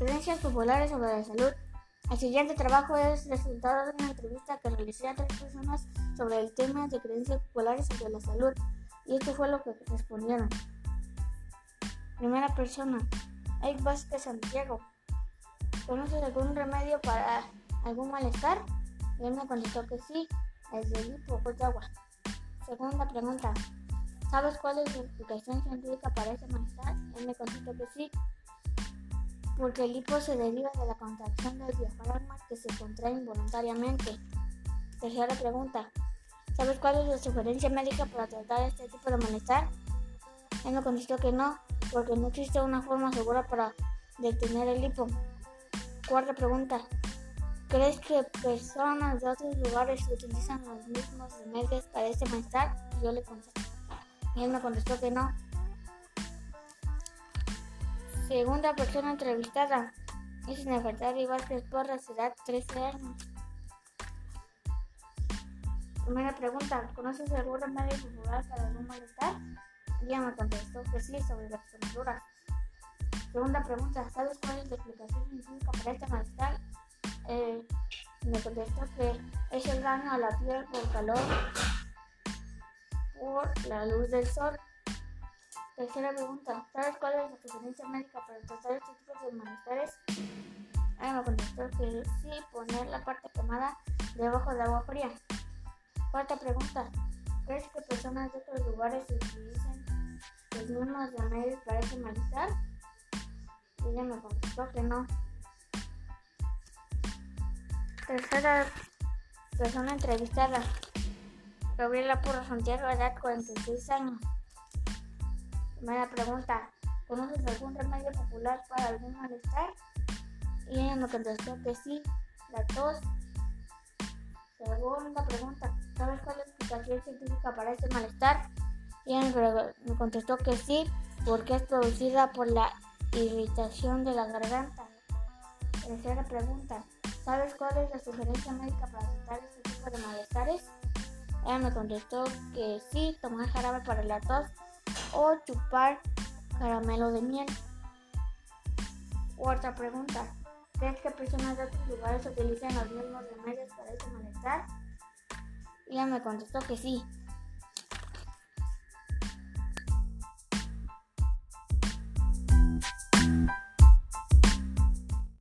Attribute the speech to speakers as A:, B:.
A: Creencias populares sobre la salud. El siguiente trabajo es resultado de una entrevista que realicé a tres personas sobre el tema de creencias populares sobre la salud. Y esto fue lo que respondieron. Primera persona, Eric Vázquez Santiago. ¿Conoces algún remedio para algún malestar? Y él me contestó que sí, el de lipo de agua. Segunda pregunta, ¿sabes cuál es la explicación científica para ese malestar? Él me contestó que sí, porque el hipo se deriva de la contracción del diafragma que se contrae involuntariamente. Tercera pregunta, ¿sabes cuál es la sugerencia médica para tratar este tipo de malestar? Él me contestó que no, porque no existe una forma segura para detener el hipo. Cuarta pregunta, ¿crees que personas de otros lugares utilizan los mismos remedios para este malestar? Yo le contesté. Y él me contestó que no. Segunda persona entrevistada es Nefertari Vázquez Porras, edad 13 años. Primera pregunta, ¿conoces algún remedio popular para algún malestar? Ella me contestó que sí, sobre las quemaduras. Segunda pregunta, ¿sabes cuál es la explicación científica para este malestar? Eh, me contestó que es el daño a la piel por calor por la luz del sol. Tercera pregunta, ¿sabes cuál es la sugerencia médica para tratar este tipo de malestares? Ella me contestó que sí, poner la parte quemada debajo de agua fría. Cuarta pregunta, ¿crees que personas de otros lugares utilizan los mismos remedios para ese malestar? Y ella me contestó que no. Tercera persona entrevistada. Gabriela Puro Santiago, edad 46 años. Primera pregunta, ¿conoces algún remedio popular para algún malestar? Y ella me contestó que sí, la tos. Segunda pregunta, ¿sabes cuál es la explicación científica para este malestar? Y ella me contestó que sí, porque es producida por la irritación de la garganta. Tercera pregunta, ¿sabes cuál es la sugerencia médica para tratar este tipo de malestares? Ella me contestó que sí, tomar jarabe para la tos o chupar caramelo de miel. Cuarta pregunta. ¿Crees que personas de otros lugares utilizan los mismos remedios para ese malestar? Ella me contestó que sí.